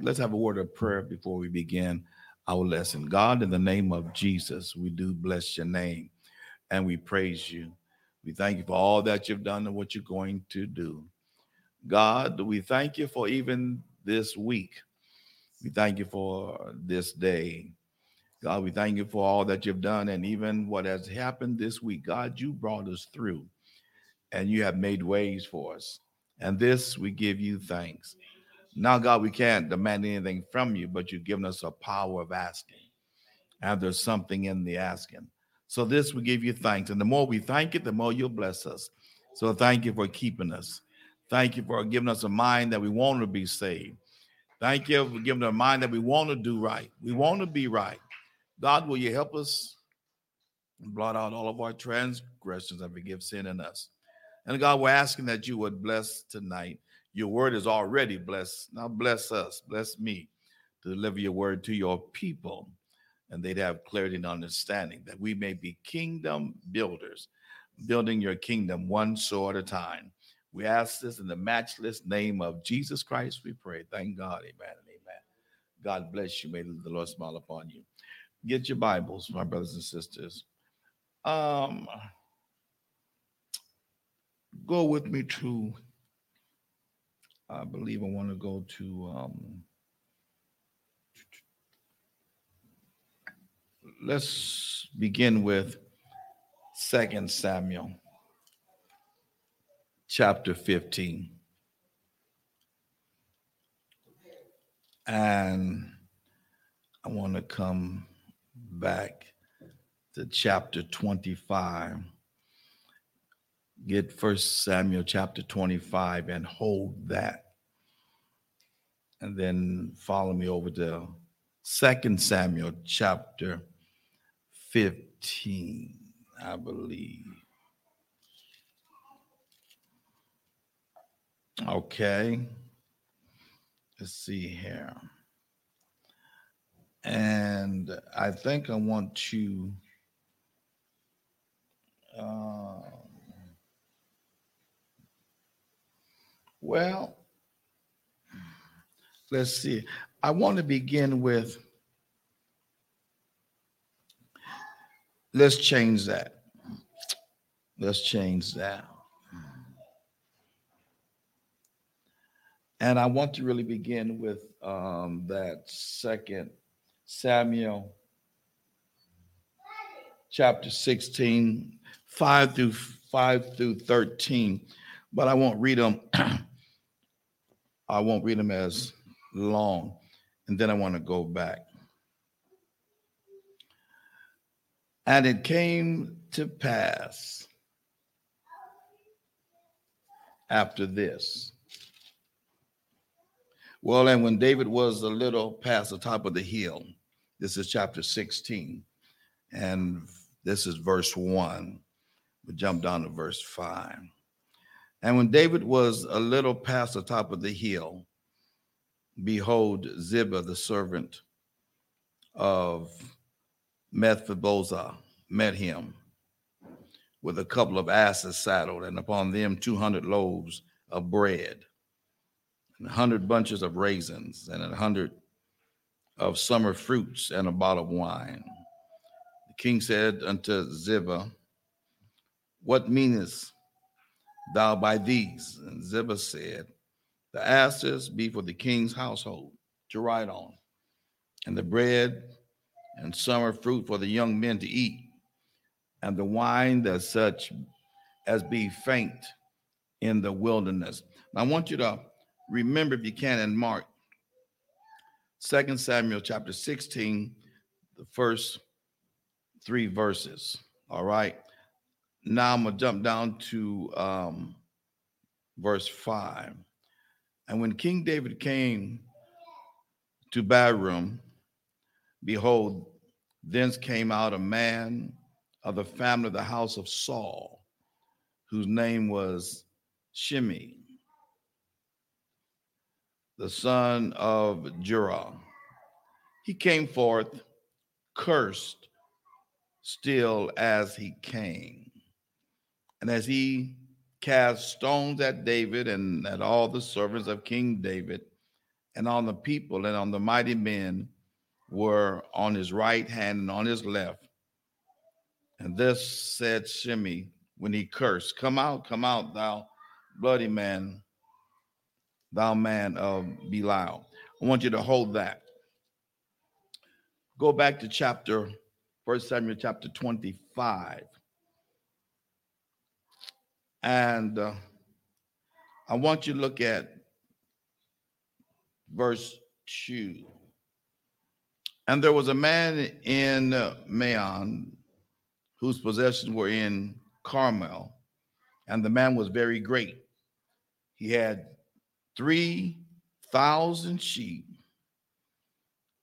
Let's have a word of prayer before we begin our lesson. God, in the name of Jesus, we do bless your name and we praise you. We thank you for all that you've done and what you're going to do. God, we thank you for even this week. We thank you for this day. God, we thank you for all that you've done and even what has happened this week. God, you brought us through and you have made ways for us. And this we give you thanks. Now, God, we can't demand anything from you, but you've given us a power of asking. And there's something in the asking. So, this we give you thanks. And the more we thank you, the more you'll bless us. So, thank you for keeping us. Thank you for giving us a mind that we want to be saved. Thank you for giving us a mind that we want to do right. We want to be right. God, will you help us blot out all of our transgressions and forgive sin in us? And God, we're asking that you would bless tonight your word is already blessed. Now bless us, bless me to deliver your word to your people, and they'd have clarity and understanding that we may be kingdom builders, building your kingdom one soul at a time. We ask this in the matchless name of Jesus Christ. We pray. Thank God. Amen and amen. God bless you. May the Lord smile upon you. Get your Bibles, my brothers and sisters. Um, go with me to I believe I want to go to um, let's begin with Second Samuel chapter 15. And I want to come back to chapter 25 get First Samuel chapter 25 and hold that. And then follow me over to Second Samuel chapter 15, I believe. Okay. Let's see here. And I think I want to uh, Well, let's see. I want to begin with let's change that. Let's change that. And I want to really begin with um, that second Samuel chapter 16, 5 through 5 through 13. But I won't read them I won't read them as long. And then I want to go back. And it came to pass after this. Well, and when David was a little past the top of the hill, this is chapter 16, and this is verse 1. We jump down to verse 5. And when David was a little past the top of the hill, behold, Ziba, the servant of Mephibosheth, met him with a couple of asses saddled, and upon them 200 loaves of bread, and 100 bunches of raisins, and a 100 of summer fruits, and a bottle of wine. The king said unto Ziba, What meanest thou by these? And Ziba said, The asses be for the king's household to ride on, and the bread and summer fruit for the young men to eat, and the wine that such as be faint in the wilderness. Now, I want you to remember, if you can, in Mark, Second Samuel chapter 16, the first three verses. All right. Now I'm going to jump down to um, verse 5. And when King David came to Bahurim, behold, thence came out a man of the family of the house of Saul, whose name was Shimei, the son of Gera. He came forth cursed still as he came. And as he cast stones at David and at all the servants of King David, and on the people and on the mighty men were on his right hand and on his left. And this said Shimei when he cursed, Come out, come out, thou bloody man, thou man of Belial. I want you to hold that. Go back to chapter, First Samuel chapter 25. And uh, I want you to look at verse 2. And there was a man in Maon whose possessions were in Carmel, and the man was very great. He had 3,000 sheep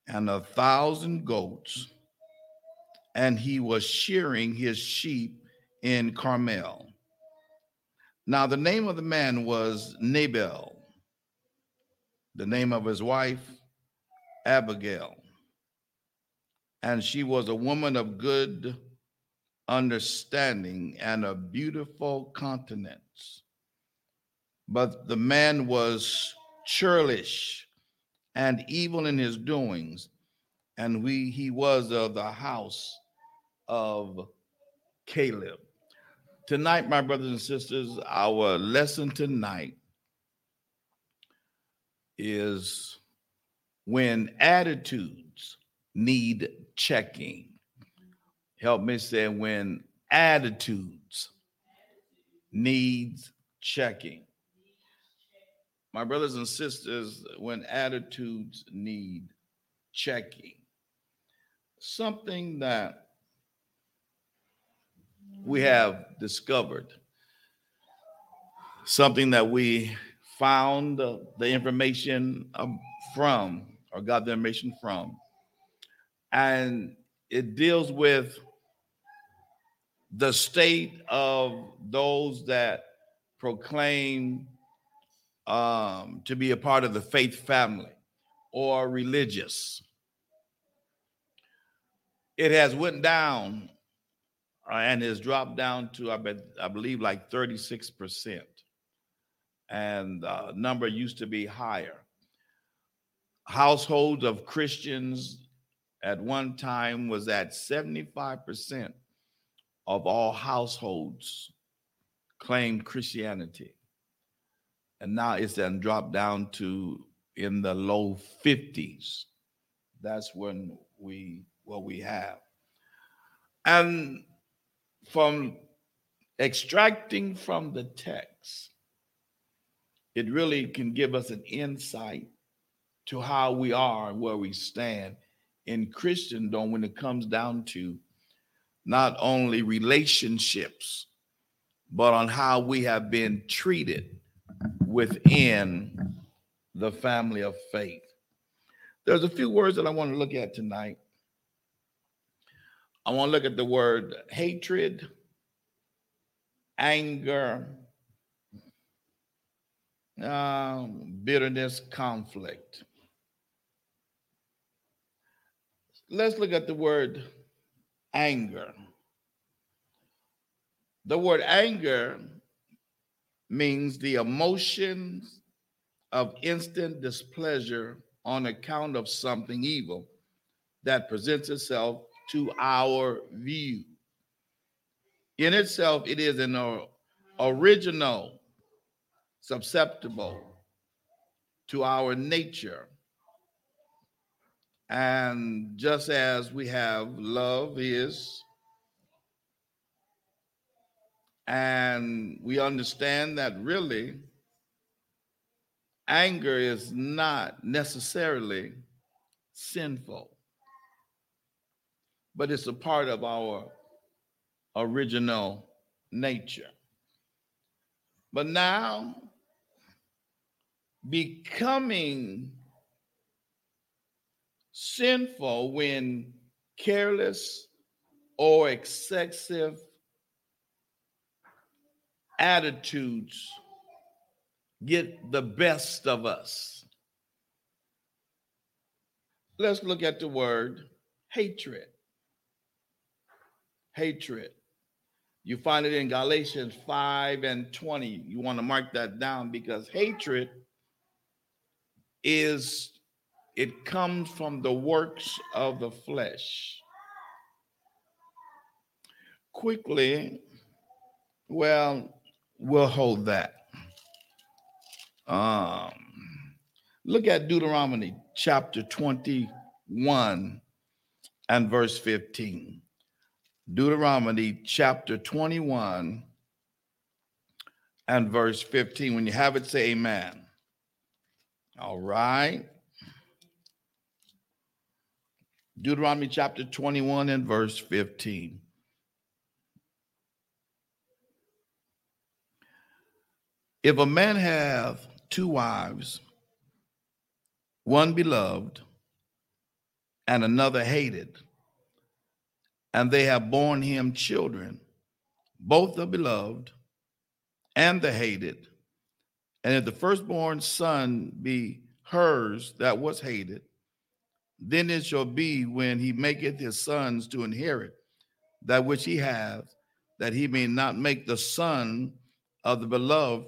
and a thousand goats, and he was shearing his sheep in Carmel. Now, the name of the man was Nabal, the name of his wife, Abigail. And she was a woman of good understanding and a beautiful countenance. But the man was churlish and evil in his doings, and we he was of the house of Caleb. Tonight, my brothers and sisters, our lesson tonight is when attitudes need checking. Help me say when attitudes needs checking. My brothers and sisters, when attitudes need checking, something that we have discovered, something that we found the information um, from or got the information from, and it deals with the state of those that proclaim um, to be a part of the faith family or religious. It has went down uh, and has dropped down to I, bet, I believe like 36 percent, and uh, number used to be higher. Households of Christians at one time was at 75 percent of all households claimed Christianity and now it's then dropped down to in the low 50s. That's when we what we have. And from extracting from the text, it really can give us an insight to how we are and where we stand in Christendom when it comes down to not only relationships, but on how we have been treated within the family of faith. There's a few words that I want to look at tonight. I want to look at the word hatred, anger, um, bitterness, conflict. Let's look at the word anger. The word anger means the emotions of instant displeasure on account of something evil that presents itself to our view. In itself, it is an uh, original, susceptible to our nature. And just as we have love is and we understand that really anger is not necessarily sinful, but it's a part of our original nature. But now, becoming sinful when careless or excessive attitudes get the best of us. Let's look at the word hatred. Hatred. You find it in Galatians 5 and 20. You want to mark that down because hatred is it comes from the works of the flesh. Quickly, well, we'll hold that. Um, look at Deuteronomy chapter 21 and verse 15. Deuteronomy chapter 21 and verse 15. When you have it, say amen. All right. Deuteronomy chapter 21 and verse 15. If a man have two wives, one beloved and another hated, and they have borne him children, both the beloved and the hated, and if the firstborn son be hers that was hated, then it shall be when he maketh his sons to inherit that which he hath, that he may not make the son of the beloved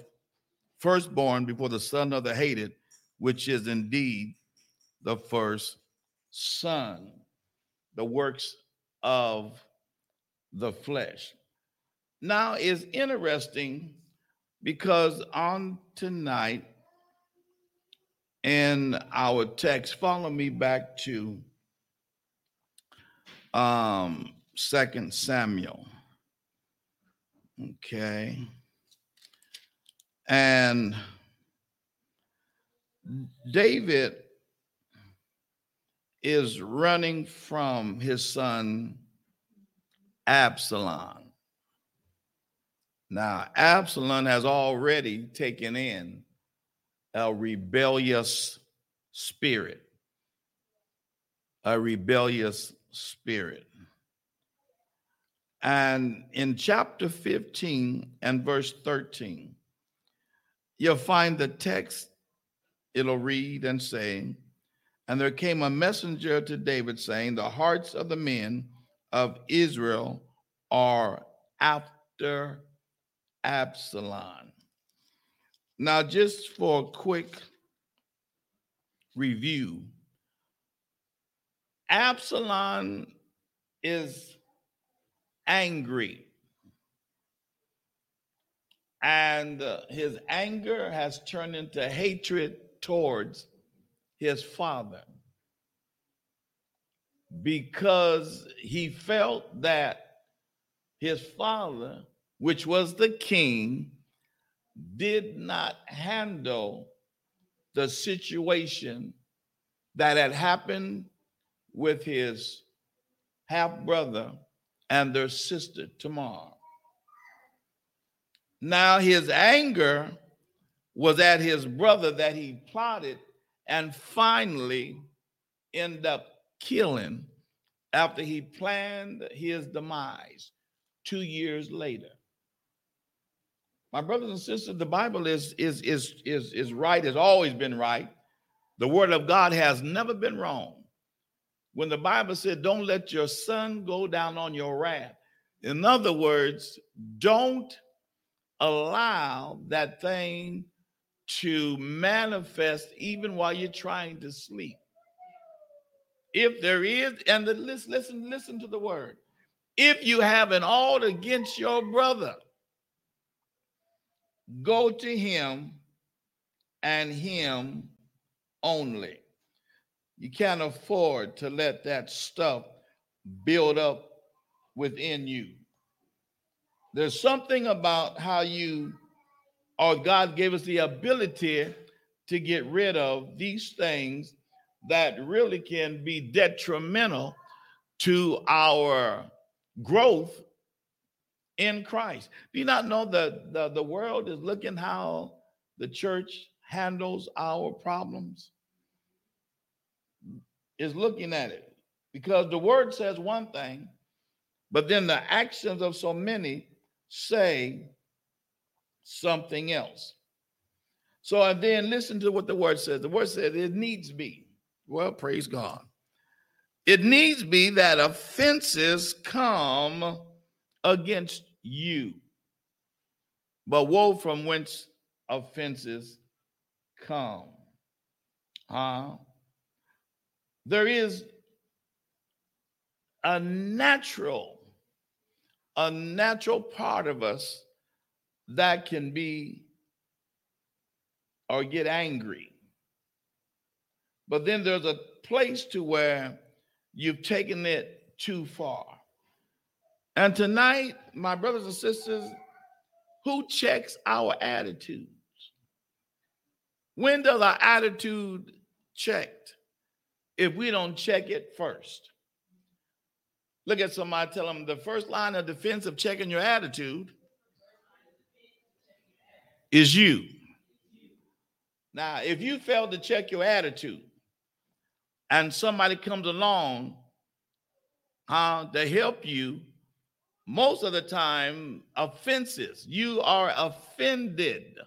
firstborn before the son of the hated, which is indeed the first son, the works of the flesh. Now it's interesting because on tonight in our text, follow me back to um second Samuel. Okay. And David is running from his son Absalom. Now, Absalom has already taken in a rebellious spirit. A rebellious spirit. And in chapter 15 and verse 13, you'll find the text, it'll read and say, And there came a messenger to David saying, The hearts of the men of Israel are after Absalom. Now, just for a quick review, Absalom is angry. And uh, his anger has turned into hatred towards his father because he felt that his father which was the king, did not handle the situation that had happened with his half brother and their sister Tamar. Now, his anger was at his brother that he plotted and finally end up killing after he planned his demise two years later. My brothers and sisters, the Bible is is is is is right, has always been right. The word of God has never been wrong. When the Bible said, Don't let your sun go down on your wrath. In other words, don't allow that thing to manifest even while you're trying to sleep. If there is, and the, listen, listen, listen to the word. If you have an ought against your brother, Go to him and him only. You can't afford to let that stuff build up within you. There's something about how you, or God gave us the ability to get rid of these things that really can be detrimental to our growth in Christ. Do you not know that the, the world is looking how the church handles our problems? Is looking at it because the word says one thing, but then the actions of so many say something else. So and then listen to what the word says. The word says it needs be. Well, praise God. It needs be that offenses come against you. But woe from whence offenses come. Uh, there is a natural, a natural part of us that can be or get angry. But then there's a place to where you've taken it too far. And tonight, my brothers and sisters, who checks our attitudes? When does our attitude checked if we don't check it first? Look at somebody, tell them the first line of defense of checking your attitude is you. Now, if you fail to check your attitude and somebody comes along uh, to help you, most of the time, offenses, you are offended.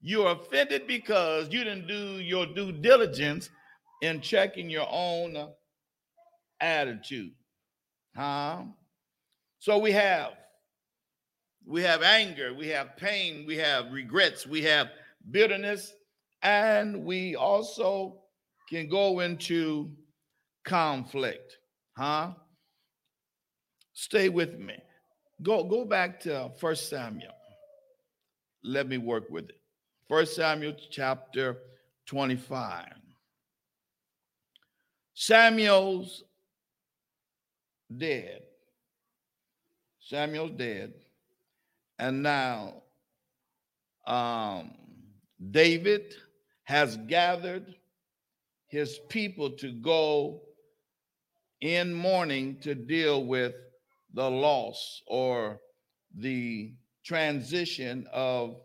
You're offended because you didn't do your due diligence in checking your own attitude. Huh? So we have we have anger, we have pain, we have regrets, we have bitterness, and we also can go into conflict. Huh? Stay with me. Go go back to First Samuel. Let me work with it. First Samuel chapter 25. Samuel's dead. Samuel's dead. And now um, David has gathered his people to go in mourning to deal with the loss or the transition of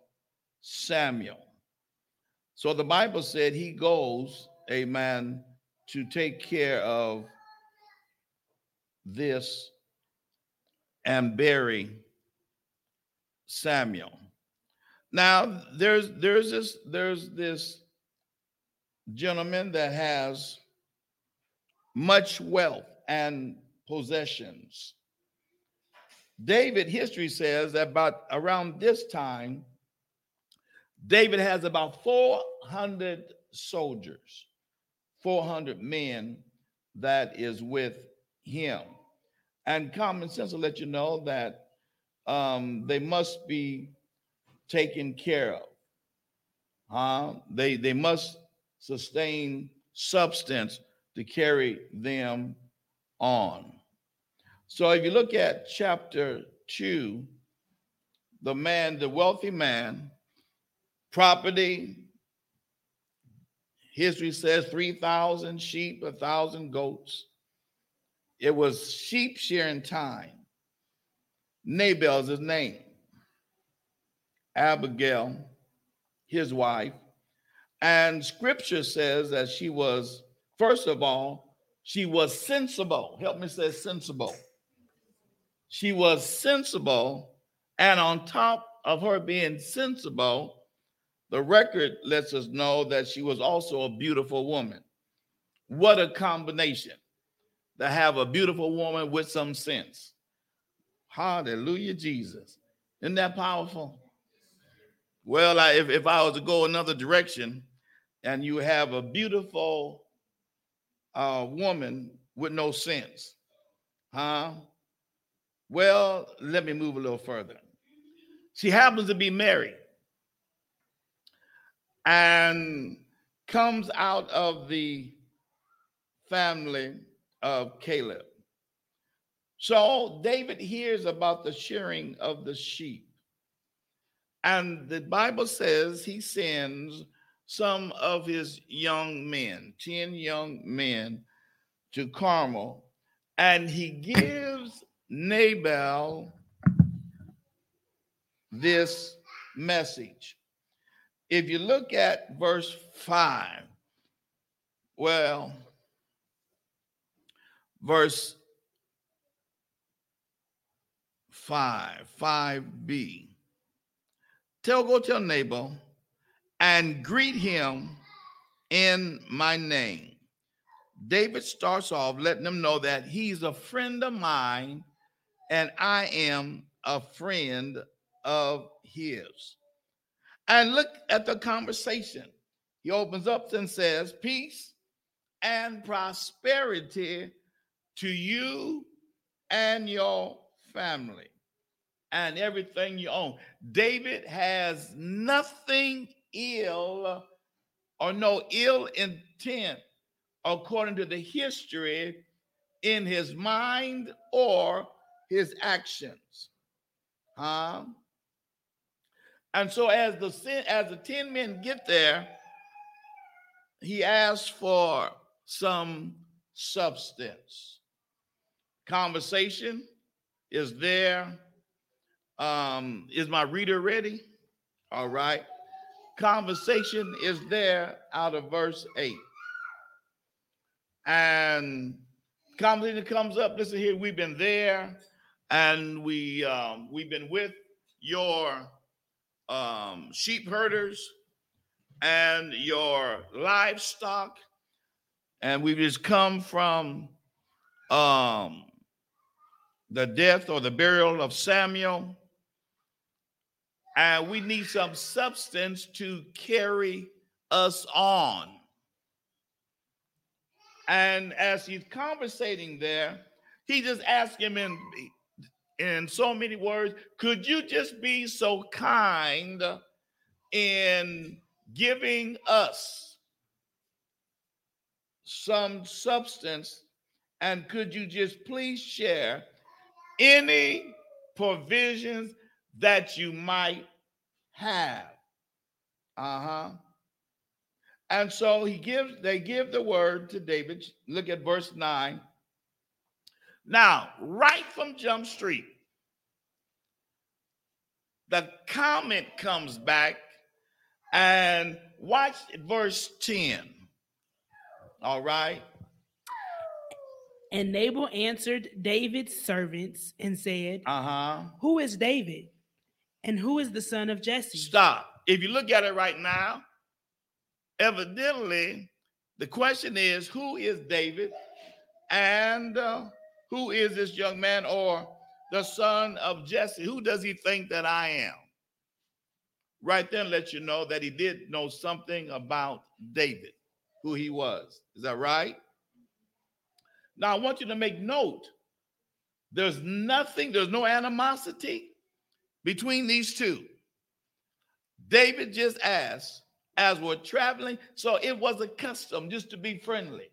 Samuel. So the Bible said he goes, amen, to take care of this and bury Samuel. Now there's there's this there's this gentleman that has much wealth and possessions. David history says that about around this time David has about 400 soldiers, 400 men that is with him. And common sense will let you know that um, they must be taken care of. Uh, they, they must sustain substance to carry them on. So if you look at chapter 2, the man, the wealthy man, property. History says 3,000 sheep, 1,000 goats. It was sheep shearing time. Nabal's his name. Abigail, his wife. And scripture says that she was, first of all, she was sensible. Help me say sensible. She was sensible. And on top of her being sensible, the record lets us know that she was also a beautiful woman. What a combination to have a beautiful woman with some sense. Hallelujah, Jesus. Isn't that powerful? Well, I, if, if I was to go another direction and you have a beautiful uh, woman with no sense, huh? Well, let me move a little further. She happens to be married and comes out of the family of Caleb. So David hears about the shearing of the sheep. And the Bible says he sends some of his young men, 10 young men, to Carmel, and he gives Nabal this message if you look at verse 5, well, verse 5, 5b. Tell, go tell Nabal and greet him in my name. David starts off letting them know that he's a friend of mine and I am a friend of his. And look at the conversation. he opens up and says, Peace and prosperity to you and your family and everything you own. David has nothing ill or no ill intent according to the history in his mind or his actions. Huh? And so as the as the 10 men get there, he asks for some substance. Conversation is there. Um, is my reader ready? All right. Conversation is there out of verse 8. And conversation comes up. Listen here, we've been there and we um, we've been with your um, sheep herders and your livestock, and we've just come from um, the death or the burial of Samuel, and we need some substance to carry us on. And as he's conversating there, he just asked him in in so many words, could you just be so kind in giving us some substance? And could you just please share any provisions that you might have? Uh huh. And so he gives, they give the word to David. Look at verse 9. Now, right from Jump Street, the comment comes back and watch verse 10. All right. And Nabal answered David's servants and said, Uh huh. Who is David? And who is the son of Jesse? Stop. If you look at it right now, evidently the question is who is David and uh, who is this young man or the son of Jesse? Who does he think that I am? Right then, let you know that he did know something about David, who he was. Is that right? Now, I want you to make note there's nothing, there's no animosity between these two. David just asked, as we're traveling, so it was a custom just to be friendly.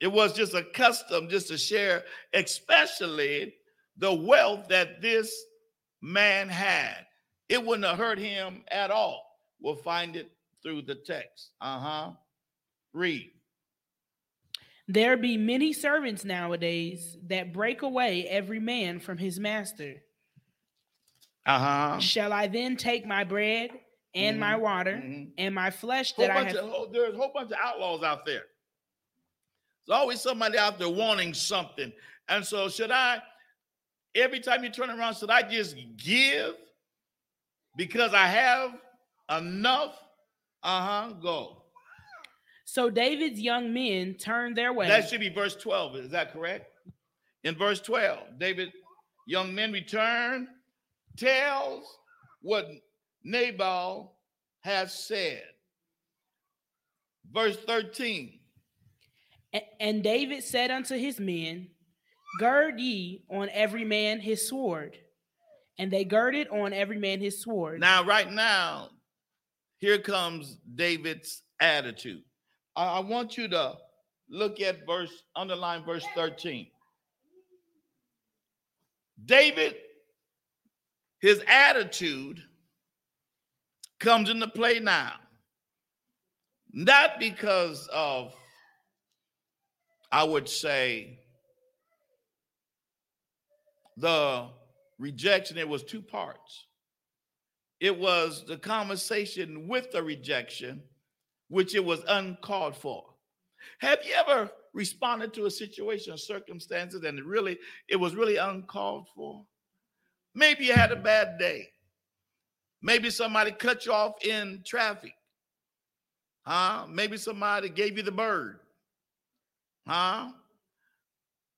It was just a custom just to share, especially the wealth that this man had. It wouldn't have hurt him at all. We'll find it through the text. Uh huh. Read. There be many servants nowadays that break away every man from his master. Uh huh. Shall I then take my bread and mm-hmm. my water mm-hmm. and my flesh that I have? Of, there's a whole bunch of outlaws out there. There's always somebody out there wanting something. And so, should I, every time you turn around, should I just give because I have enough? Uh huh. Go. So David's young men turned their way. That should be verse 12. Is that correct? In verse 12, David, young men return, tells what Nabal has said. Verse 13. And David said unto his men, Gird ye on every man his sword. And they girded on every man his sword. Now, right now, here comes David's attitude. I, I want you to look at verse, underline verse 13. David, his attitude comes into play now. Not because of I would say the rejection, it was two parts. It was the conversation with the rejection, which it was uncalled for. Have you ever responded to a situation or circumstances and it really it was really uncalled for? Maybe you had a bad day. Maybe somebody cut you off in traffic. Huh? Maybe somebody gave you the bird. Huh?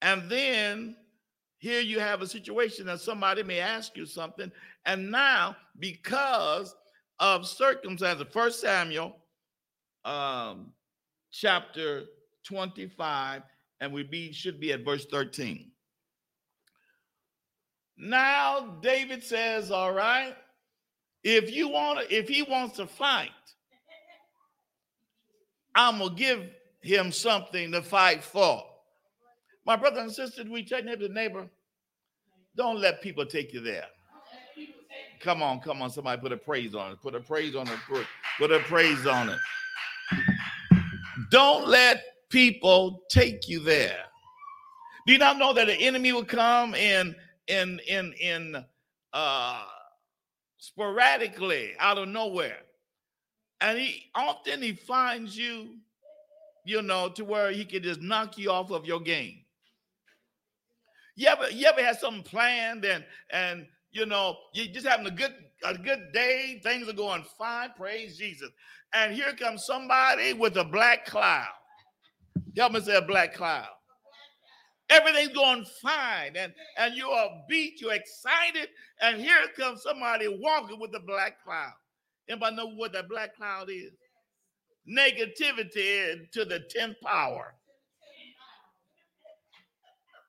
And then here you have a situation that somebody may ask you something. And now, because of circumstances, First Samuel um, chapter 25, and we be should be at verse 13. Now David says, All right, if you want to, if he wants to fight, I'm gonna give him something to fight for. My brother and sister, we take neighbor to neighbor. Don't let people take you there. Come on, come on, somebody put a praise on it. Put a praise on it. Put, put a praise on it. Don't let people take you there. Do you not know that the enemy will come in in in in uh sporadically out of nowhere? And he often he finds you, you know, to where he can just knock you off of your game. You ever you ever had something planned and and you know you just having a good a good day, things are going fine, praise Jesus. And here comes somebody with a black cloud. Help me say a black cloud. Everything's going fine, and, and you are beat, you're excited, and here comes somebody walking with a black cloud. Anybody know what that black cloud is? Negativity to the 10th power.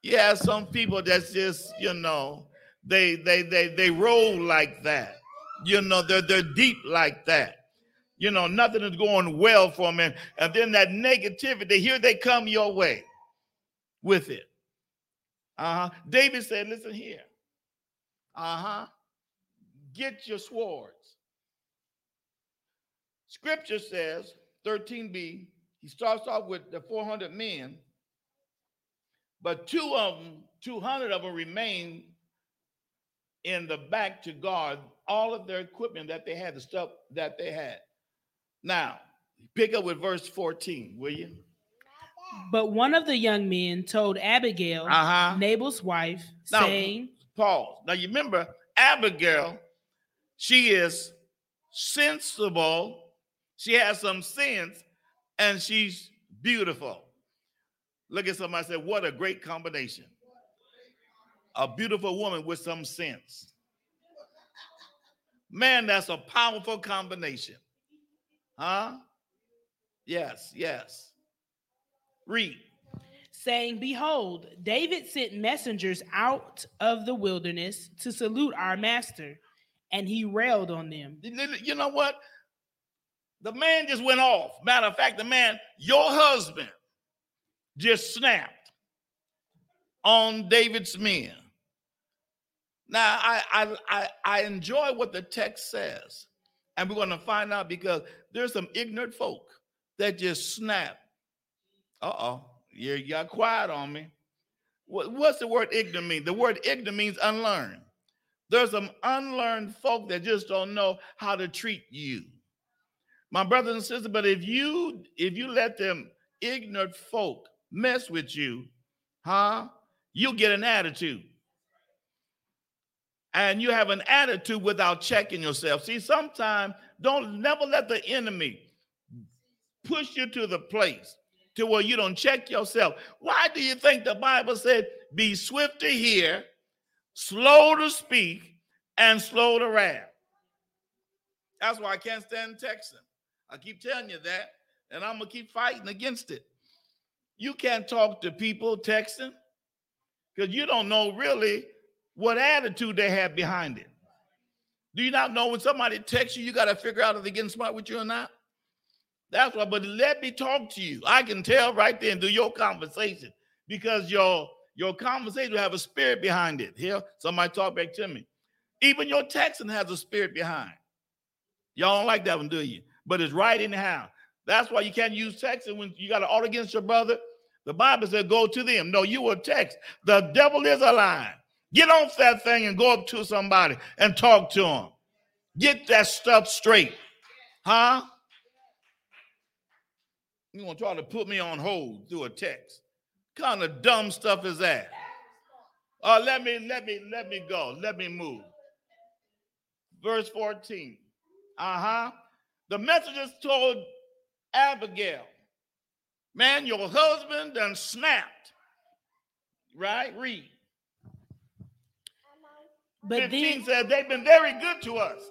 Yeah, some people that's just, you know, they they they they roll like that. You know, they're they're deep like that. You know, nothing is going well for them. And, and then that negativity, here they come your way with it. Uh-huh. David said, listen here. Uh-huh. Get your swords. Scripture says, 13b, he starts off with the 400 men, but two of them, 200 of them remain in the back to guard all of their equipment that they had, the stuff that they had. Now, pick up with verse 14, will you? But one of the young men told Abigail, Uh-huh. Nabal's wife, Now- saying, Pause. Now you remember Abigail, she is sensible, she has some sense, and she's beautiful. Look at somebody say, What a great combination. A beautiful woman with some sense. Man, that's a powerful combination. Huh? Yes, yes. Read. saying, Behold, David sent messengers out of the wilderness to salute our master, and he railed on them. You know what? The man just went off. Matter of fact, the man, your husband, just snapped on David's men. Now, I I I, I enjoy what the text says, and we're going to find out because there's some ignorant folk that just snap. Uh oh, you you got quiet on me. What, what's the word ignorant mean? The word ignorant means unlearned. There's some unlearned folk that just don't know how to treat you. My brothers and sisters, but if you if you let them ignorant folk mess with you, huh? You'll get an attitude. And you have an attitude without checking yourself. See, sometimes don't never let the enemy push you to the place to where you don't check yourself. Why do you think the Bible said, be swift to hear, slow to speak, and slow to wrath? That's why I can't stand texting. I keep telling you that, and I'm gonna keep fighting against it. You can't talk to people texting because you don't know really what attitude they have behind it. Do you not know when somebody texts you, you got to figure out if they're getting smart with you or not? That's why, but let me talk to you. I can tell right then through your conversation because your your conversation will have a spirit behind it. Here, somebody talk back to me. Even your texting has a spirit behind. Y'all don't like that one, do you? But it's right anyhow. That's why you can't use texting when you got an order against your brother. The Bible said, go to them. No, you will text. The devil is a lie. Get off that thing and go up to somebody and talk to them. Get that stuff straight. Huh? You want to try to put me on hold through a text. kind of dumb stuff is that? Uh, let me, let me, let me go. Let me move. Verse 14. Uh-huh. The messengers told Abigail, man, your husband done snapped. Right? Read. But 15 then, says they've been very good to us.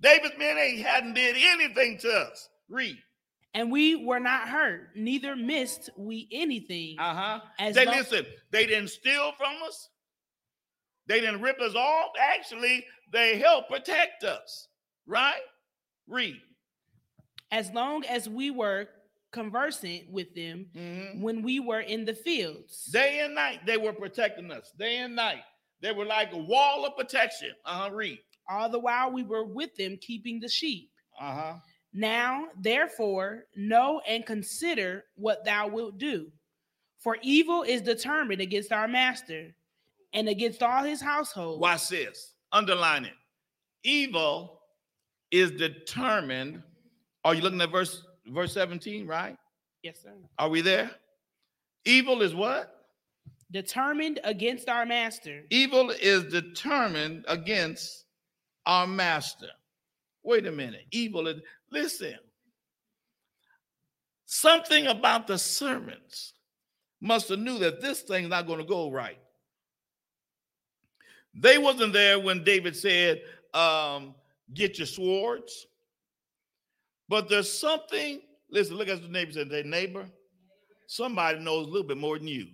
David's men ain't hadn't did anything to us. Read. And we were not hurt, neither missed we anything. Uh-huh. They long- listen, they didn't steal from us. They didn't rip us off. Actually, they helped protect us. Right? Read. as long as we were conversant with them Mhm. when we were in the fields. Day and night, they were protecting us. Day and night. They were like a wall of protection. Uh-huh. Read. all the while we were with them keeping the sheep. Uh-huh. Now, therefore, know and consider what thou wilt do. For evil is determined against our master and against all his household. Watch this. Underline it. Evil is determined. Are you looking at verse verse 17, right? Yes, sir. Are we there? Evil is what? Determined against our master. Evil is determined against our master. Wait a minute. Evil is listen. Something about the servants must have knew that this thing's not going to go right. They wasn't there when David said, um, get your swords. But there's something, listen, look at the neighbor said, their neighbor, somebody knows a little bit more than you.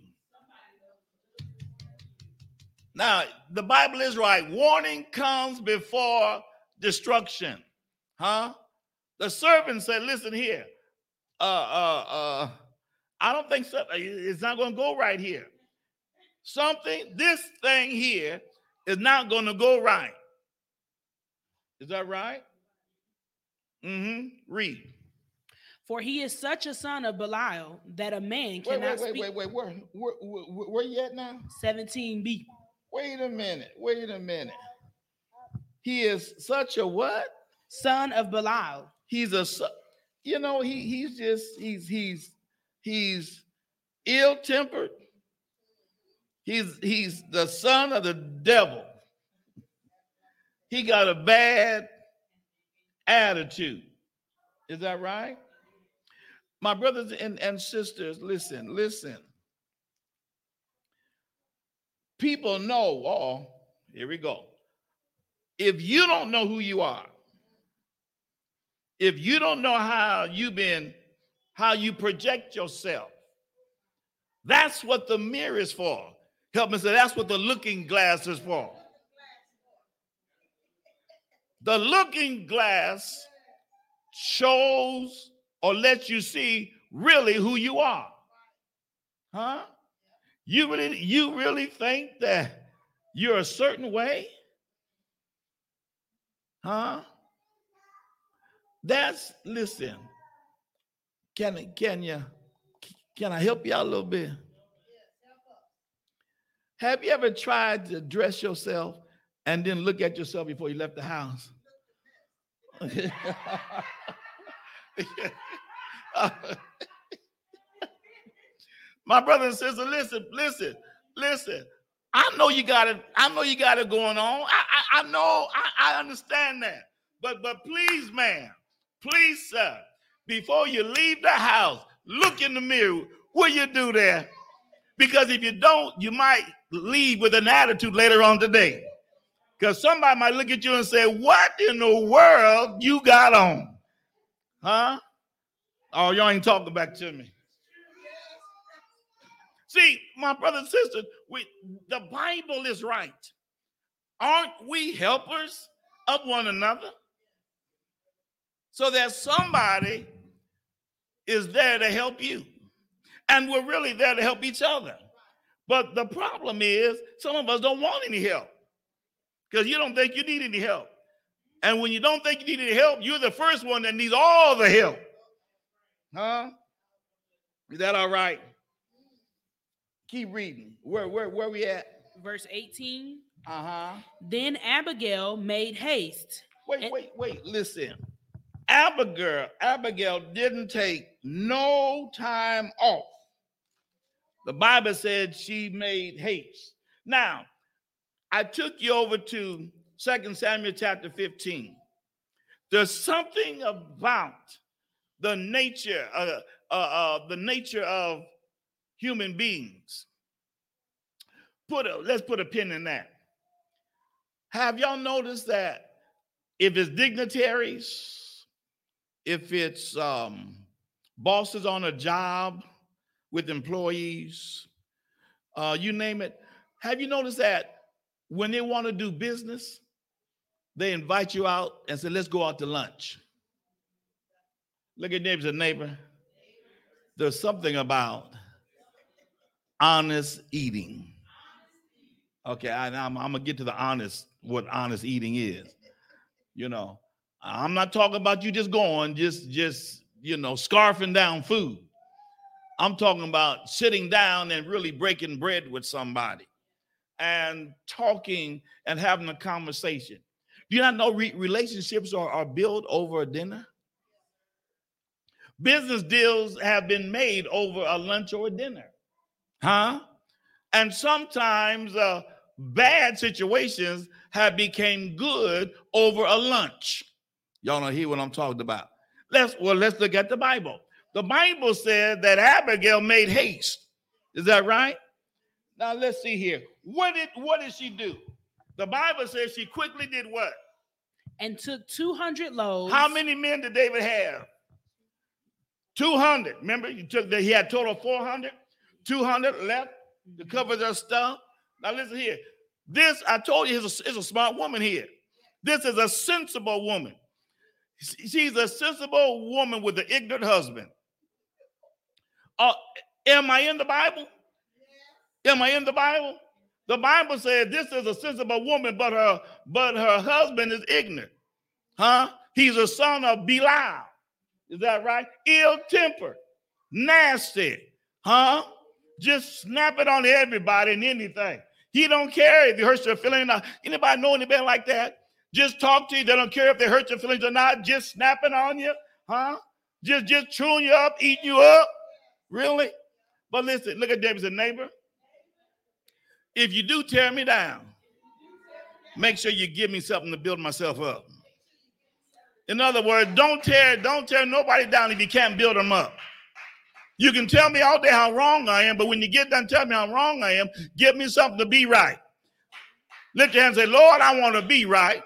Now, the Bible is right. Warning comes before destruction. Huh? The servant said, listen here. Uh uh uh I don't think so. It's not going to go right here. Something, this thing here is not going to go right. Is that right? Mm-hmm. Read. For he is such a son of Belial that a man cannot wait, wait, speak. wait, wait. Where, where, where, where you at now? 17b. Wait a minute. Wait a minute. He is such a what? Son of Belial. He's a you know, he he's just he's he's he's ill-tempered. He's he's the son of the devil. He got a bad attitude. Is that right? My brothers and, and sisters, listen, listen. People know, oh, here we go. If you don't know who you are, if you don't know how you've been, how you project yourself, that's what the mirror is for. Help me say, that's what the looking glass is for. The looking glass shows or lets you see really who you are. Huh? You really you really think that you're a certain way? Huh? That's listen. Can can you can I help you out a little bit? Have you ever tried to dress yourself and then look at yourself before you left the house? My brother and sister, listen, listen, listen. I know you got it. I know you got it going on. I, I, I know. I, I understand that. But, but please, man, please, sir, before you leave the house, look in the mirror. What you do there? Because if you don't, you might leave with an attitude later on today. Because somebody might look at you and say, What in the world you got on? Huh? Oh, y'all ain't talking back to me. See, my brothers and sisters, we, the Bible is right. Aren't we helpers of one another? So that somebody is there to help you. And we're really there to help each other. But the problem is, some of us don't want any help because you don't think you need any help. And when you don't think you need any help, you're the first one that needs all the help. Huh? Is that all right? Keep reading. Where where where we at? Verse 18. Uh-huh. Then Abigail made haste. Wait, And- wait, wait. Listen. Abigail, Abigail didn't take no time off. The Bible said she made haste. Now, I took you over to Second Samuel chapter 15. There's something about the nature, uh, uh, uh, the nature of human beings. Put a, let's put a pin in that. Have y'all noticed that if it's dignitaries, if it's um, bosses on a job with employees, uh, you name it. Have you noticed that when they want to do business, they invite you out and say, let's go out to lunch. Look at neighbors and neighbor. There's something about honest eating. Okay, I, am I'm gonna get to the honest, what honest eating is. You know, I'm not talking about you just going, just, just, you know, scarfing down food. I'm talking about sitting down and really breaking bread with somebody and talking and having a conversation. Do you not know re- relationships are, are built over a dinner? Business deals have been made over a lunch or a dinner. Huh? And sometimes uh, bad situations have become good over a lunch. Y'all don't hear what I'm talking about. Let's well, let's look at the Bible. The Bible says that Abigail made haste. Is that right? Now let's see here. What did what did she do? The Bible says she quickly did what? And took 200 loaves. How many men did David have? 200. Remember, he took that he had total 400. 200 left to cover their stuff. Now listen here. This I told you is a, is a smart woman here. This is a sensible woman. She's a sensible woman with an ignorant husband. Uh, am I in the Bible? Am I in the Bible? The Bible said this is a sensible woman, but her but her husband is ignorant. Huh? He's a son of Belial. Is that right? Ill tempered, nasty, huh? Just snap it on everybody and anything. He don't care if you hurt your feelings. Anybody know anybody like that? Just talk to you. They don't care if they hurt your feelings or not. Just snapping on you, huh? Just just chewing you up, eating you up. Really? But listen, look at David's neighbor. If you do tear me down, make sure you give me something to build myself up. In other words, don't tear, don't tear nobody down if you can't build them up. You can tell me all day how wrong I am, but when you get done telling me how wrong I am, give me something to be right. Lift your hand and say, Lord, I want to be right.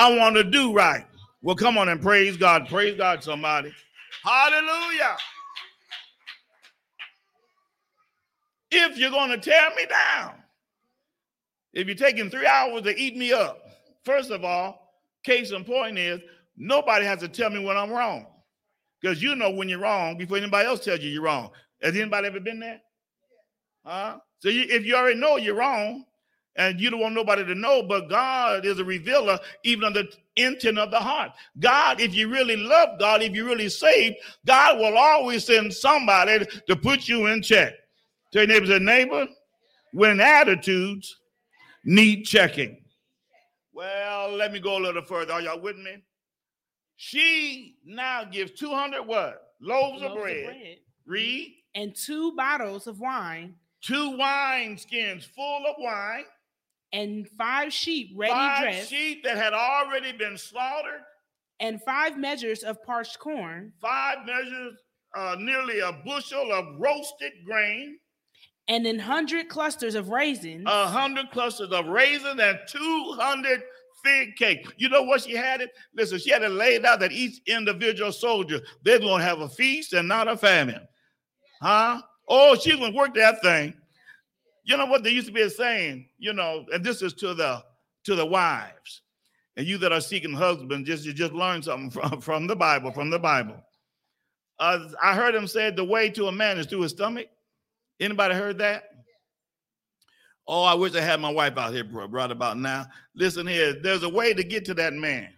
I want to do right. Well, come on and praise God. Praise God, somebody. Hallelujah. if you're going to tear me down, if you're taking three hours to eat me up, first of all, case in point is nobody has to tell me when I'm wrong. Because you know when you're wrong before anybody else tells you you're wrong. Has anybody ever been there? Huh? So you, if you already know you're wrong, and you don't want nobody to know, but God is a revealer even of the intent of the heart. God, if you really love God, if you really saved, God will always send somebody to put you in check. Tell your neighbor, say, neighbor, when attitudes need checking. Well, let me go a little further. Are y'all with me? She now gives 200 what? Loaves, Loaves of, bread. of bread. Read. And two bottles of wine. Two wine skins full of wine. And five sheep ready five dressed. sheep that had already been slaughtered. And five measures of parched corn. Five measures, uh, nearly a bushel of roasted grain and an hundred clusters of raisins. A hundred clusters of raisins and 200 fig cake. You know what she had it? Listen, she had it laid out that each individual soldier, they're going to have a feast and not a famine. Huh? Oh, she's going to work that thing. You know what they used to be saying, you know, and this is to the to the wives. And you that are seeking husbands, just you just learn something from, from the Bible, from the Bible. Uh, I heard him say the way to a man is through his stomach. Anybody heard that? Oh, I wish I had my wife out here right about now. Listen here, there's a way to get to that man.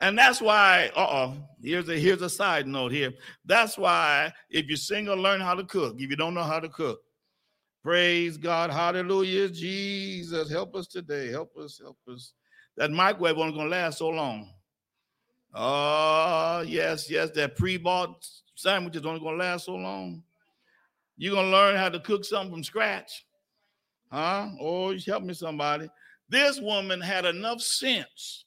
And that's why, uh-oh, here's a here's a side note here. That's why if you're single, learn how to cook. If you don't know how to cook, praise God, hallelujah, Jesus, help us today. Help us, help us. That microwave wasn't gonna last so long. Oh, yes, yes, that pre-bought sandwich is only gonna last so long. You're going to learn how to cook something from scratch. Huh? Oh, help me, somebody. This woman had enough sense.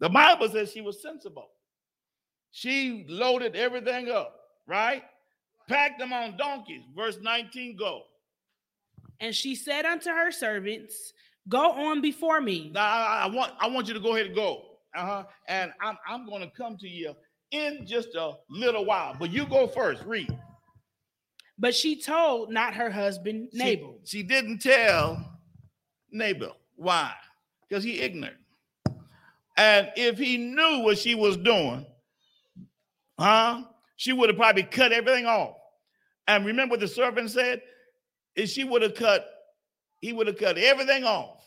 The Bible says she was sensible. She loaded everything up, right? Packed them on donkeys. Verse 19, go. And she said unto her servants, Go on before me. Now I, I want I want you to go ahead and go. Uh-huh. And I'm I'm gonna come to you in just a little while. But you go first, read. But she told not her husband She- Nabal. She, didn't tell Nabal. Why? Because he ignorant. And if he knew what she was doing, huh? She would have probably cut everything off. And remember what the servant said? Is she would have cut, he would have cut everything off.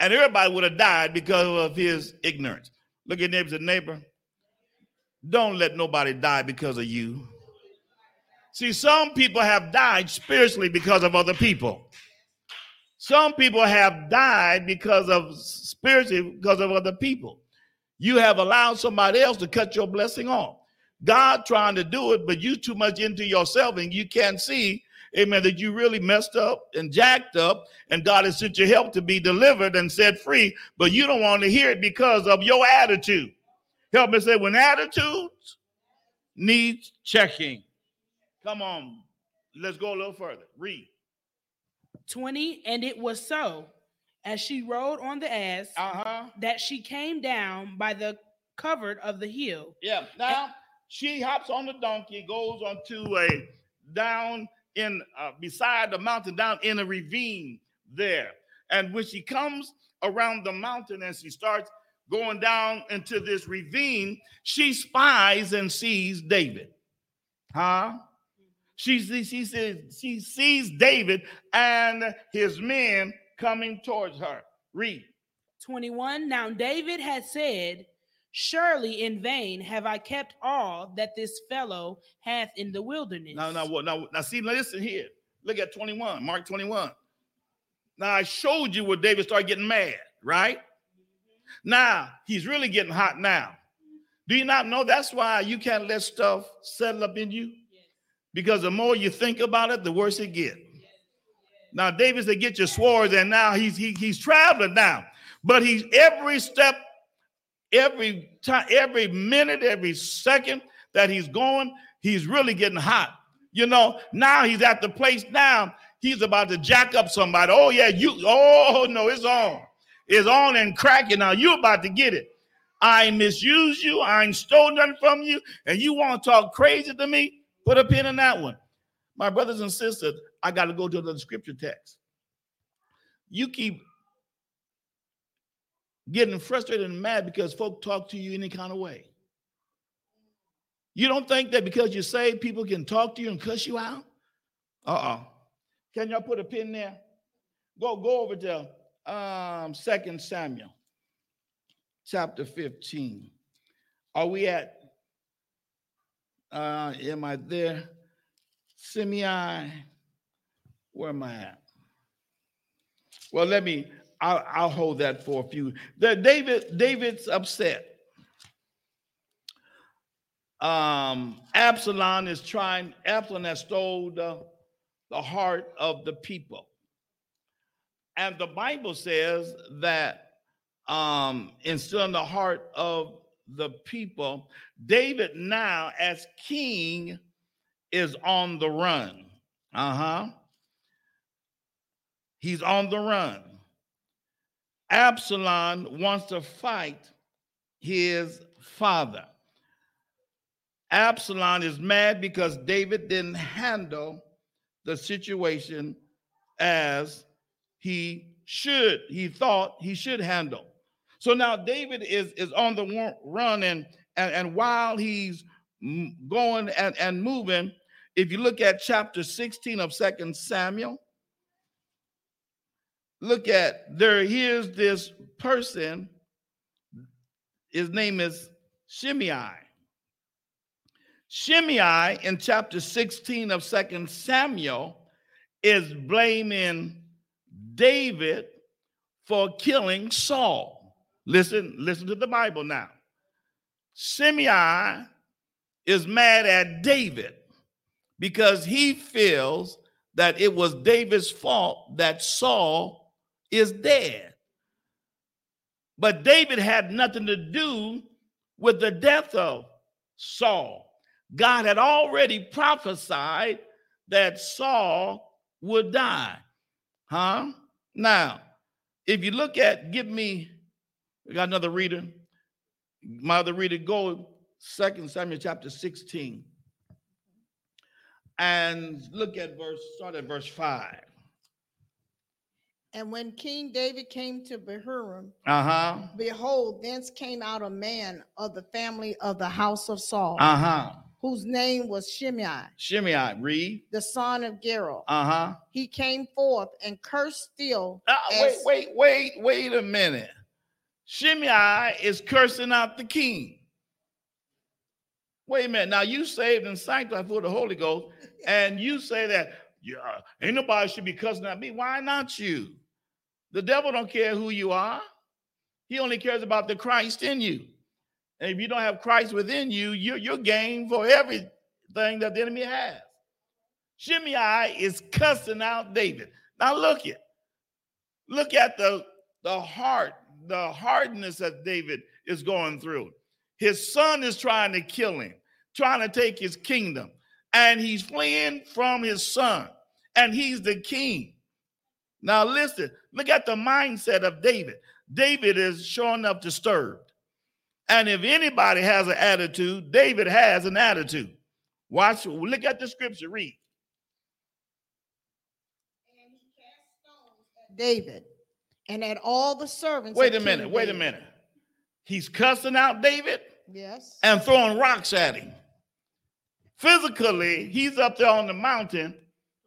And everybody would have died because of his ignorance. Look at neighbors and neighbor. Don't let nobody die because of you. See, some people have died spiritually because of other people. Some people have died because of spiritually because of other people. You have allowed somebody else to cut your blessing off. God trying to do it, but you too much into yourself and you can't see, amen, that you really messed up and jacked up, and God has sent you help to be delivered and set free, but you don't want to hear it because of your attitude. Help me say, when attitudes needs checking. Come on, let's go a little further. Read. 20 And it was so, as she rode on the ass, Uh-huh. that she came down by the covert of the hill. Yeah. Now she hops on the donkey, goes onto a down in uh, beside the mountain, down in a ravine there. And when she comes around the mountain and she starts going down into this ravine, she spies and sees David. Huh? She, she, says she sees David and his men coming towards her. Read. 21 Now David had said, Surely in vain have I kept all that this fellow hath in the wilderness. Now, now, what? Now, now, see, listen here. Look at 21, Mark 21. Now, I showed you where David started getting mad, right? Now, he's really getting hot now. Do you not know that's why you can't let stuff settle up in you? Because the more you think about it, the worse it gets. Now, David said, Get your swords, and now he's he, he's traveling now. But he's every step, every time, every minute, every second that he's going, he's really getting hot. You know, now he's at the place now, he's about to jack up somebody. Oh, yeah, you, oh no, it's on. It's on and cracking now. You're about to get it. I ain't misused you, I ain't stole nothing from you, and you want to talk crazy to me? Put a pin in that one. My brothers and sisters, I got to go to another scripture text. You keep getting frustrated and mad because folk talk to you any kind of way. You don't think that because you say people can talk to you and cuss you out? Uh-uh. Can y'all put a pin there? Go go over to um Second Samuel chapter 15. Are we at uh am I there? Shimei. Where am I at? Well, let me I'll, I'll hold that for a few. The David David's upset. Um, Absalom is trying. Absalom has stole the, the heart of the people, and the Bible says that um, instilling the heart of the people, David now as king is on the run. Uh huh. He's on the run. Absalom wants to fight his father. Absalom is mad because David didn't handle the situation as he should, he thought he should handle. So now David is, is on the run, and, and, and while he's going and, and moving, if you look at chapter 16 of Second Samuel, look at there, here's this person. His name is Shimei. Shimei in chapter 16 of Second Samuel is blaming David for killing Saul. Listen, listen to the Bible now. Shimei is mad at David because he feels that it was David's fault that Saul is dead. But David had nothing to do with the death of Saul. God had already prophesied that Saul would die. Huh? Now, if you look at, give me, I got another reader. My other reader, go Second Samuel chapter 16. And look at verse, start at verse 5. And when King David came to Bahurim, Uh-huh. behold, thence came out a man of the family of the house of Saul, Uh-huh. whose name was Shimei, Shimei, read. the son of Gera. Uh-huh. He came forth and cursed still. Uh, wait, wait, wait, wait a minute. Shimei is cursing out the king. Wait a minute. Now you saved and sanctified for the Holy Ghost, and you say that yeah, uh, ain't nobody should be cussing at me. Why not you? The devil don't care who you are. He only cares about the Christ in you. And if you don't have Christ within you, you're, you're game for everything that the enemy has. Shimei is cussing out David. Now look at look at the the heart, the hardness that David is going through. His son is trying to kill him, trying to take his kingdom, and he's fleeing from his son, and he's the king. Now listen, look at the mindset of David. David is showing up disturbed. And if anybody has an attitude, David has an attitude. Watch, look at the scripture, read. David and at all the servants. Wait a minute, wait a minute. He's cussing out David Yes. and throwing rocks at him. Physically, he's up there on the mountain,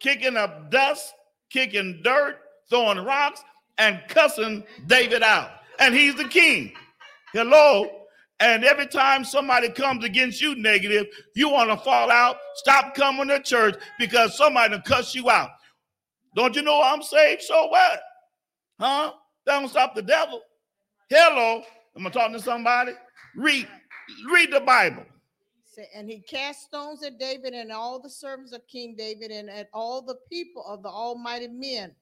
kicking up dust, kicking dirt, throwing rocks, and cussing David out. And he's the king. Hello. And every time somebody comes against you negative, you want to fall out, stop coming to church because somebody cuss you out. Don't you know I'm saved? So what? Huh? That don't stop the devil. Hello. Am I talking to somebody? Read, read the Bible. And he cast stones at David and all the servants of King David and at all the people of the almighty men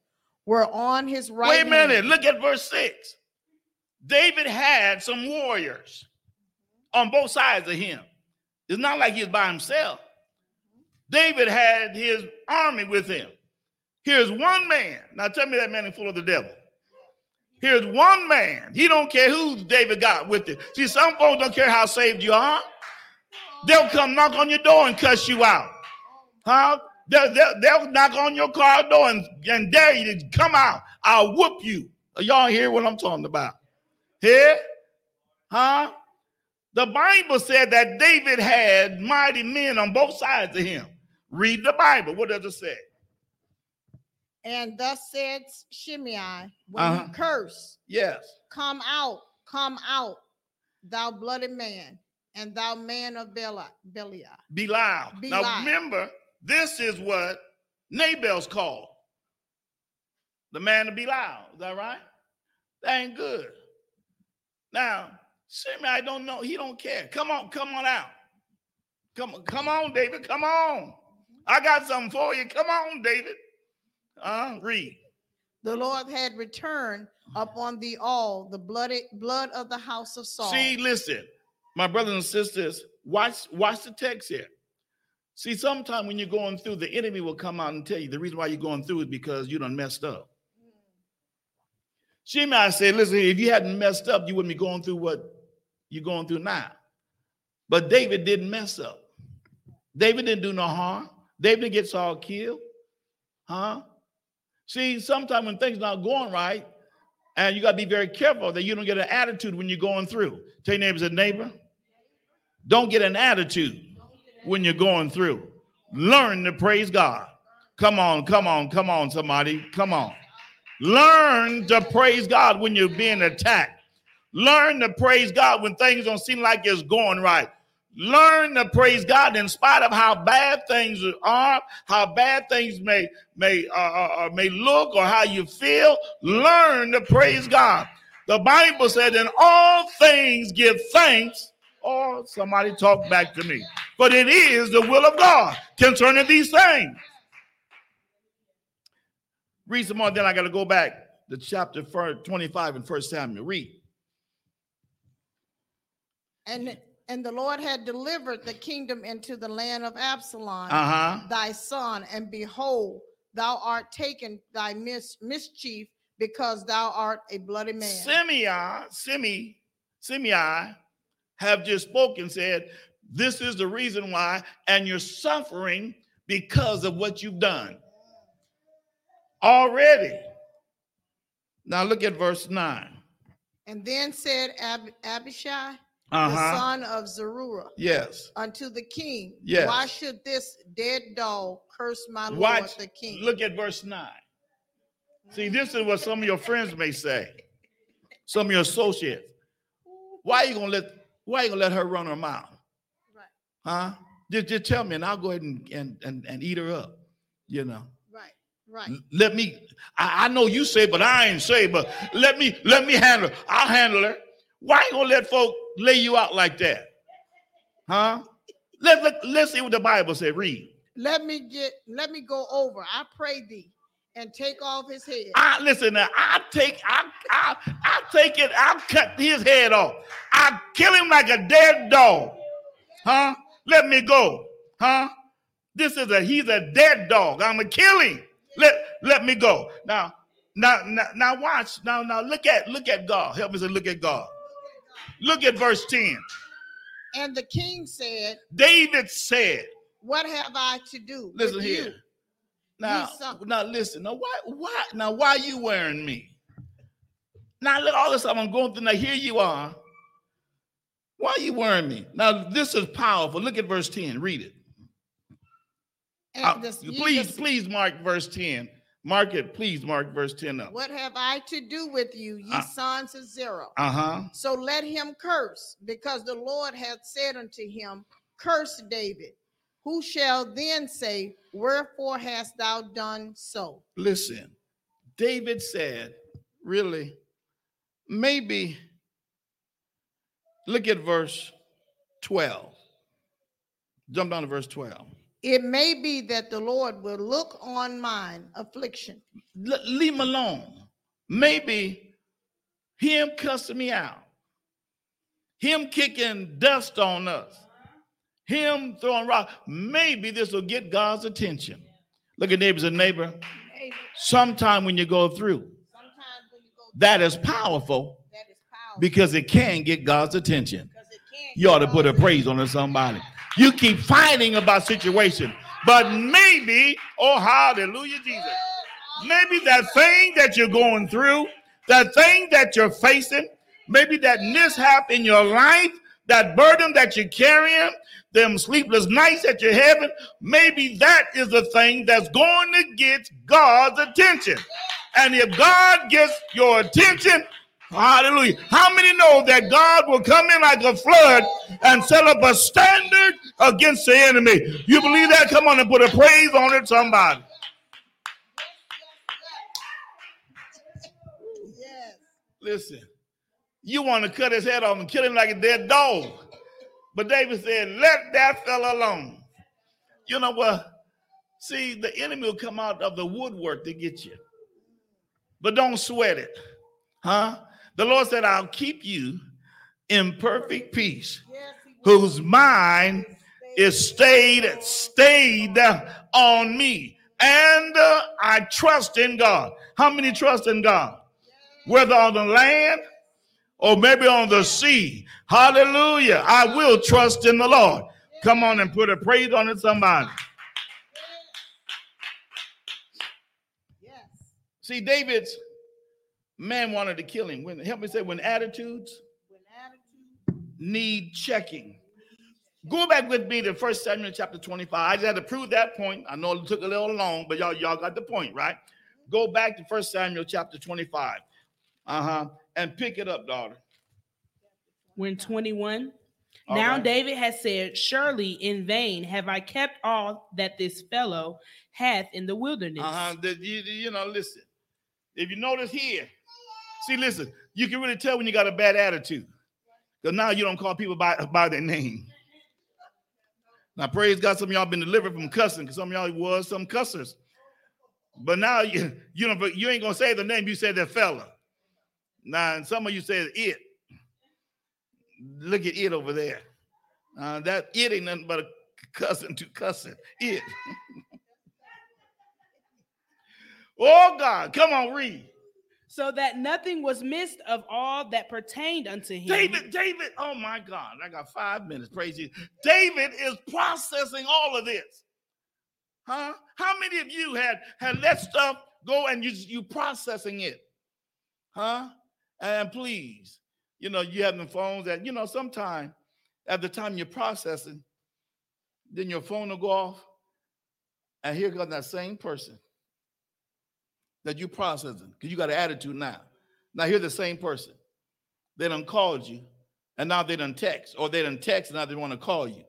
were on his right. Wait a minute. hand. Look at verse 6. David had some warriors on both sides of him. It's not like he was by himself. David had his army with him. Here's one man. Now tell me that man is full of the devil. Here's one man. He don't care who David got with it. See, some folks don't care how saved you are. They'll come knock on your door and cuss you out. Huh? They'll, they'll, they'll knock on your car door and, and dare you to come out. I'll whoop you. Y'all hear what I'm talking about? Here? Huh? The Bible said that David had mighty men on both sides of him. Read the Bible. What does it say? And thus said Shimei, when Uh-huh. you curse, Yes. come out, come out, thou bloody man, and thou man of Beli- Belial. Belial. Be now remember, this is what Nabal's called. The man of Belial. Is that right? That ain't good. Now, Shimei I don't know. He don't care. Come on, come on out. Come, come on, David. Come on. I got something for you. Come on, David. Uh, read. The Lord had returned upon thee all the bloody blood of the house of Saul. See, listen, my brothers and sisters, watch, watch the text here. See, sometime when you're going through, the enemy will come out and tell you the reason why you're going through is because you done messed up. She might say, listen, if you hadn't messed up, you wouldn't be going through what you're going through now. But David didn't mess up. David didn't do no harm. David didn't get Saul killed. Huh? See, sometimes when things not going right, and you got to be very careful that you don't get an attitude when you're going through. Tell your neighbors a neighbor. Don't get an attitude when you're going through. Learn to praise God. Come on, come on, come on, somebody. Come on. Learn to praise God when you're being attacked. Learn to praise God when things don't seem like it's going right. Learn to praise God in spite of how bad things are, how bad things may may uh, uh, uh, may look, or how you feel. Learn to praise God. The Bible said, "In all things give thanks." Or somebody talk back to me. But it is the will of God concerning these things. Read some more, then I got to go back to chapter 25 in First Samuel. Read. and and the Lord had delivered the kingdom into the land of Absalom, Uh huh. thy son, and behold, thou art taken thy mis- mischief because thou art a bloody man. Simeon, Simi, Simei have just spoken, said, This is the reason why, and you're suffering because of what you've done already. Now look at verse 9. And then said Ab- Abishai, the Uh-huh. son of Zeruiah, Yes. unto the king, Yes. Why should this dead dog curse my lord Watch. the king? Look at verse 9. See, this is what some of your friends may say. Some of your associates. Why are you gonna let why you gonna let her run her mouth? Right, Huh? Just, just tell me and I'll go ahead and, and, and, and eat her up. You know. right, right. Let me, I, I know you say, but I ain't say, but let me let me handle her. I'll handle her. Why you gonna let folk lay you out like that? Huh? Let, let, let's see what the Bible said. Read. Let me get let me go over. I pray thee and take off his head. I listen now. I take I I I take it. I cut his head off. I kill him like a dead dog. Huh? Let me go. Huh? This is a he's a dead dog. I'm gonna kill him. Let let me go. Now now now, now watch. Now now look at look at God. Help me say look at God. Look at verse 10. And the king said, David said, What have I to do? listen here. you? Now, now listen. Now, why, why, now, why you wearing me? Now, look, all this stuff I'm going through. Now, here you are. Why are you wearing me? Now, this is powerful. Look at verse 10. Read it. Uh, this- please, just- please mark verse 10. Mark it. Please mark verse 10 up. What have I to do with you, ye Uh, sons of Zerah? Uh-huh. So let him curse, because the Lord hath said unto him, Curse David. Who shall then say, Wherefore hast thou done so? Listen. David said, really, maybe look at verse 12. Jump down to verse 12. It may be that the Lord will look on mine affliction. L- leave him alone. Maybe him cussing me out, him kicking dust on us, him throwing rock. Maybe this will get God's attention. Look at neighbors and neighbor. Sometime when you go through, that is powerful because it can get God's attention. You ought to put a praise on somebody. You keep fighting about situation, but maybe, oh hallelujah, Jesus. Maybe that thing that you're going through, that thing that you're facing, maybe that mishap in your life, that burden that you're carrying, them sleepless nights that you're having, maybe that is the thing that's going to get God's attention. And if God gets your attention, hallelujah. How many know that God will come in like a flood and set up a standard against the enemy? You believe that? Come on and put a praise on it, somebody. Listen, you want to cut his head off and kill him like a dead dog. But David said, let that fellow alone. You know what? See, the enemy will come out of the woodwork to get you. But don't sweat it. Huh? The Lord said, I'll keep you in perfect peace, Yes, he will. whose mind is stayed, stayed on me. And uh, I trust in God. How many trust in God? Whether on the land or maybe on the sea. Hallelujah. I will trust in the Lord. Come on and put a praise on it, somebody. Yes. See, David's man wanted to kill him. When help me say, when attitudes When attitude need checking. Go back with me to First Samuel chapter 25. I just had to prove that point. I know it took a little long, but y'all, y'all got the point, right? Go back to First Samuel chapter 25. Uh-huh. And pick it up, daughter. When 21. All now right. David has said, Surely in vain have I kept all that this fellow hath in the wilderness. Uh-huh. You, you know, listen. If you notice here, see, listen, you can really tell when you got a bad attitude. Because now you don't call people by, by their name. Now, praise God, some of y'all been delivered from cussing, because some of y'all was some cussers. But now you you but you ain't gonna say the name, you said that fella. Now, and some of you said it. Look at it over there. Uh, that it ain't nothing but a cousin to cussing. It. Oh God, come on, read. so that nothing was missed of all that pertained unto him. David, David, oh my God, I got five minutes. Praise you. David is processing all of this. Huh? How many of you had had let stuff go and you you processing it? Huh? And please, you know, you have the phones that, you know, sometime at the time you're processing, then your phone will go off. And here comes that same person that you processing because you got an attitude now. Now here's the same person. They done called you, and now they done text, or they done text, and now they want to call you.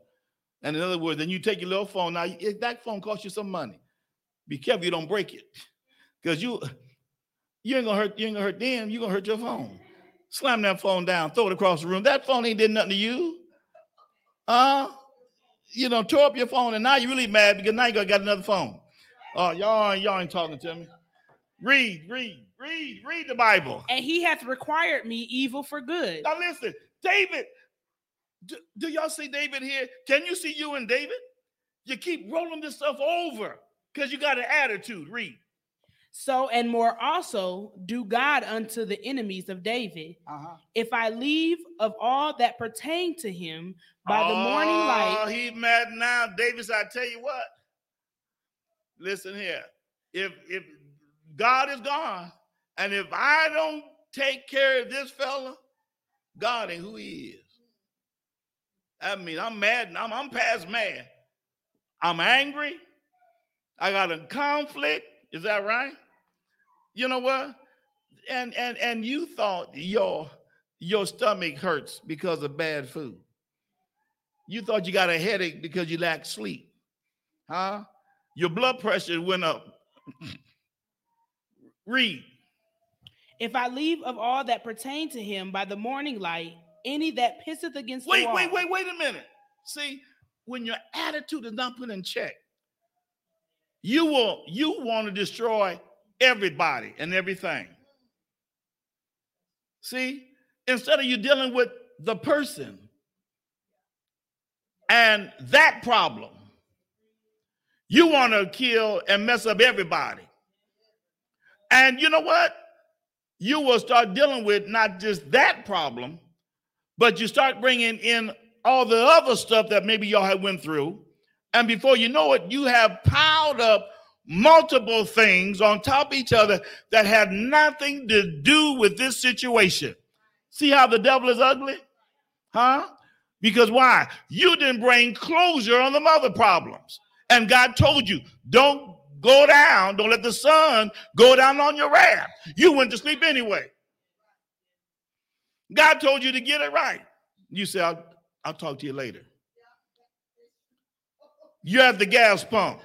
And in other words, then you take your little phone. Now if that phone costs you some money. Be careful you don't break it, because you you ain't gonna hurt you ain't gonna hurt them. You gonna hurt your phone. Slam that phone down, throw it across the room. That phone ain't did nothing to you. Uh, you know, tore up your phone, and now you're really mad because now you got another phone. Oh, y'all, y'all ain't talking to me. Read, read, read, read the Bible. And he hath required me evil for good. Now listen, David. Do, do y'all see David here? Can you see you and David? You keep rolling this stuff over because you got an attitude. Read. So and more also do God unto the enemies of David. Uh-huh. If I leave of all that pertain to him by the morning Oh, light, he mad now. David said, I tell you what. Listen here. If if God is gone, and if I don't take care of this fella, God ain't who he is. I mean, I'm mad. and I'm, I'm past mad. I'm angry. I got a conflict. Is that right? You know what? And and and you thought your your stomach hurts because of bad food. You thought you got a headache because you lack sleep. Huh? Your blood pressure went up. Read. if I leave of all that pertain to him by the morning light, any that pisseth against the Wait, wall. wait, wait, wait a minute. See, when your attitude is not put in check, you will you want to destroy everybody and everything. See, instead of you dealing with the person and that problem, you want to kill and mess up everybody. And you know what? You will start dealing with not just that problem, but you start bringing in all the other stuff that maybe y'all had went through and before you know it you have piled up multiple things on top of each other that had nothing to do with this situation. See how the devil is ugly? Huh? Because why? You didn't bring closure on the other problems. And god told you don't go down don't let the sun go down on your wrath. You went to sleep anyway. God told you to get it right. You say, I'll, I'll talk to you later. You're at the gas pump.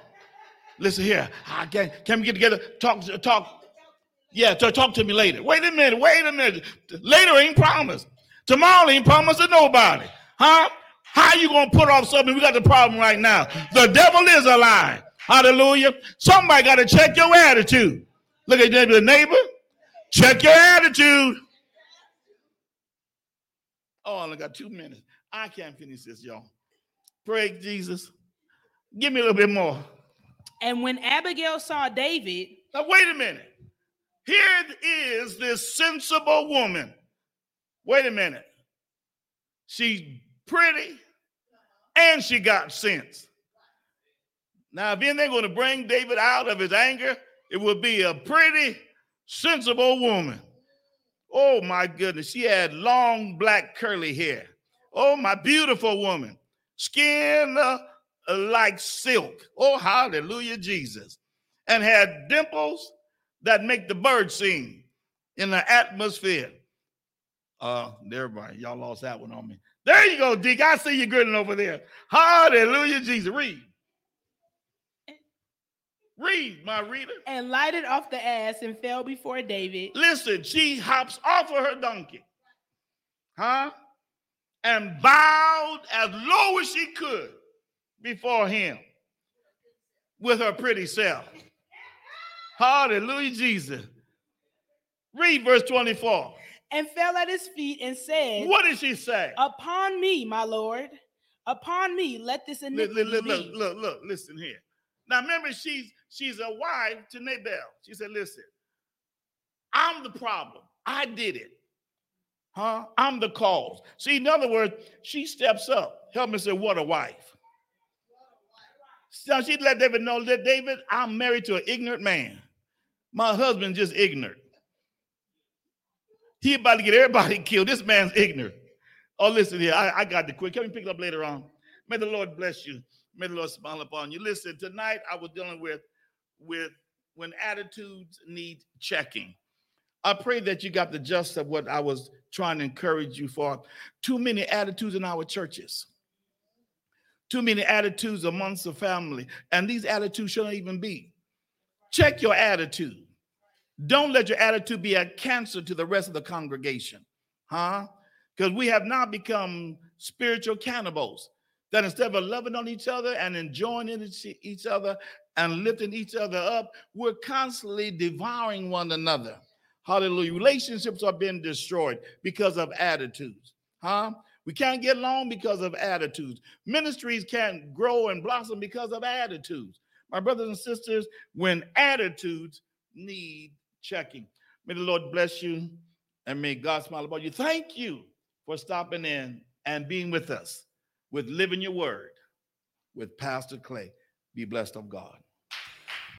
Listen here. I can, can we get together? Talk, talk. Yeah, talk, to me later. Wait a minute. Wait a minute. Later ain't promised. Tomorrow ain't promised to nobody. Huh? How you to put off something? We got the problem right now. The devil is a lie. Hallelujah. Somebody got to check your attitude. Look at your neighbor. Check your attitude. Oh, I only got two minutes. I can't finish this, y'all. Praise Jesus. Give me a little bit more. And when Abigail saw David, Now, wait a minute. Here is this sensible woman. Wait a minute. She's pretty and she got sense. Now, if anything going to bring David out of his anger, it would be a pretty, sensible woman. Oh my goodness. She had long black curly hair. Oh, my beautiful woman. Skin uh, like silk. Oh, hallelujah, Jesus. And had dimples that make the birds sing in the atmosphere. Uh, everybody, y'all lost that one on me. There you go, Dick. I see you grinning over there. Hallelujah, Jesus. Read. Read, my reader. and lighted off the ass and fell before David. Listen, she hops off of her donkey, huh? And bowed as low as she could before him with her pretty self. Hallelujah, Jesus. Read verse 24. and fell at his feet and said, What did she say? Upon me, my Lord, upon me, let this Look, iniquity look, look, be. look, look, look, listen here. Now remember, she's she's a wife to Nabal. She said, Listen, I'm the problem. I did it. Huh? I'm the cause. See, in other words, she steps up. Help me say, what a wife. So she let David know that David, I'm married to an ignorant man. My husband's just ignorant. He about to get everybody killed. This man's ignorant. Oh, listen here. I, I got the quick. Can we pick it up later on? May the Lord bless you. May the Lord smile upon you. Listen, tonight I was dealing with with when attitudes need checking. I pray that you got the gist of what I was trying to encourage you for. Too many attitudes in our churches. Too many attitudes amongst the family. And these attitudes shouldn't even be. Check your attitude. Don't let your attitude be a cancer to the rest of the congregation. Huh? Because we have now become spiritual cannibals. That instead of loving on each other and enjoying each other and lifting each other up, we're constantly devouring one another. Hallelujah. Relationships are being destroyed because of attitudes. Huh? We can't get along because of attitudes. Ministries can't grow and blossom because of attitudes. My brothers and sisters, when attitudes need checking. May the Lord bless you and may God smile upon you. Thank you for stopping in and being with us with Living Your Word with Pastor Clay. Be blessed of God.